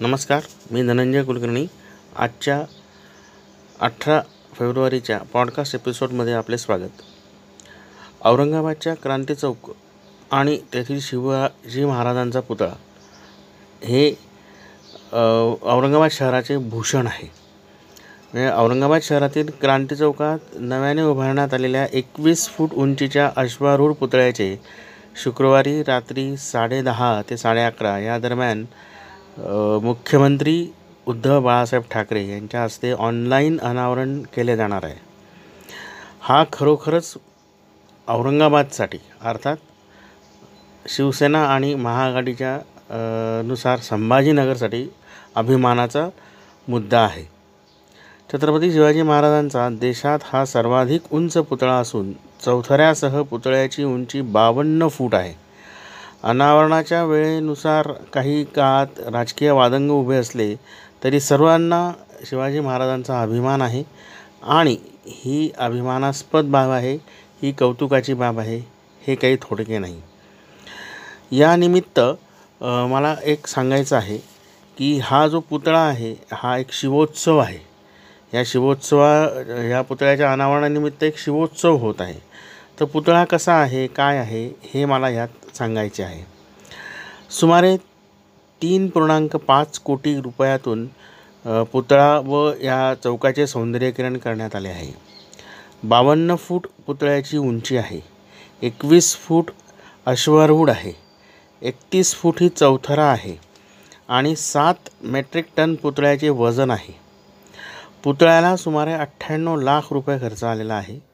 नमस्कार मी धनंजय कुलकर्णी. आजच्या अठरा फेब्रुवारीच्या पॉडकास्ट एपिसोडमध्ये आपले स्वागत. औरंगाबादच्या क्रांती चौक आणि तेथील शिवाजी महाराजांचा पुतळा हे औरंगाबाद शहराचे भूषण आहे. म्हणजे औरंगाबाद शहरातील क्रांती चौकात नव्याने उभारण्यात आलेल्या एकवीस फूट उंचीच्या अश्वारूढ पुतळ्याचे शुक्रवारी रात्री साडेदहा ते साडे अकरा या दरम्यान मुख्यमंत्री उद्धव बाळासाहेब ठाकरे यांच्या हस्ते ऑनलाईन अनावरण केले जाणार आहे. हा खरोखरच औरंगाबादसाठी अर्थात शिवसेना आणि महाआघाडीच्या नुसार संभाजीनगरसाठी अभिमानाचा मुद्दा आहे. छत्रपती शिवाजी महाराजांचा देशात हा सर्वाधिक उंच पुतळा असून चौथऱ्यासह पुतळ्याची उंची बावन्न फूट आहे. अनावरणाच्या वेळेनुसार काही काळात राजकीय वादंग उभे असले तरी सर्वांना शिवाजी महाराजांचा अभिमान आहे आणि ही अभिमानास्पद बाब आहे ही कौतुकाची बाब आहे हे काही थोडके नाही. यानिमित्त मला एक सांगायचं आहे की हा जो पुतळा आहे हा एक शिवोत्सव आहे. या शिवोत्सवा या पुतळ्याच्या अनावरणानिमित्त एक शिवोत्सव होत आहे. तर पुतळा कसा आहे काय आहे हे मला यात सांगायचे आहे. सुमारे तीन पूर्णांक पाच कोटी रुपयातून पुतळा व या चौकाचे सौंदर्यीकरण करण्यात आले आहे. बावन्न फूट पुतळ्याची उंची आहे. एकवीस फूट अश्वारूढ आहे. एकतीस फूट ही चौथरा आहे. आणि सात मेट्रिक टन पुतळ्याचे वजन आहे. पुतळ्याला सुमारे अठ्ठ्याण्णव लाख रुपये खर्च आलेला आहे.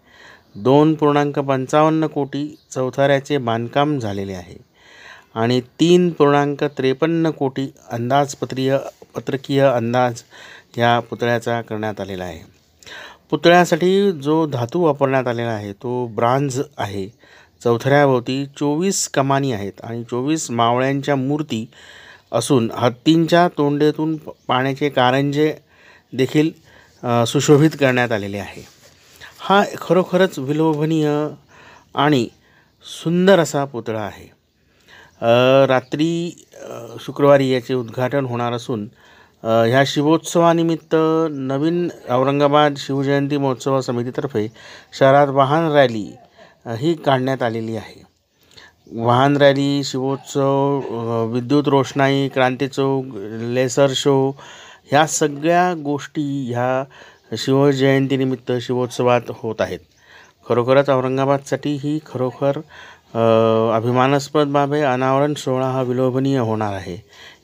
दोन पूर्णांक पंचावन्न कोटी चौथाऱ्याचे बांधकाम झालेले आहे. आणि तीन पूर्णांक त्रेपन्न कोटी अंदाजपत्रीय पत्रकीय अंदाज या पुतळ्याचा करण्यात आलेला आहे. पुतळ्यासाठी जो धातू वापरण्यात आलेला आहे तो ब्रांझ आहे. चौथऱ्याभोवती चोवीस कमानी आहेत आणि चोवीस मावळ्यांच्या मूर्ती असून हत्तींच्या तोंडेतून प- पाण्याचे कारंजे देखील सुशोभित करण्यात आलेले आहे. हा खरोखरच विलोभनीय आणि सुंदर असा पुतळा आहे. रात्री शुक्रवारी याचे उद्घाटन होणार असून ह्या शिवोत्सवानिमित्त नवीन औरंगाबाद शिवजयंती महोत्सव समितीतर्फे शहरात वाहन रॅली ही काढण्यात आलेली आहे. वाहन रॅली शिवोत्सव विद्युत रोषणाई क्रांती चौक लेसर शो ह्या सगळ्या गोष्टी ह्या शिवजयंतीनिमित्त शिवोत्सवात होत आहेत. खरोखरच औरंगाबादसाठी ही खरोखर अभिमानास्पद बाब आहे. अनावरण सोहळा हा विलोभनीय होणार आहे.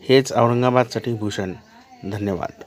हेच औरंगाबादसाठी भूषण. धन्यवाद.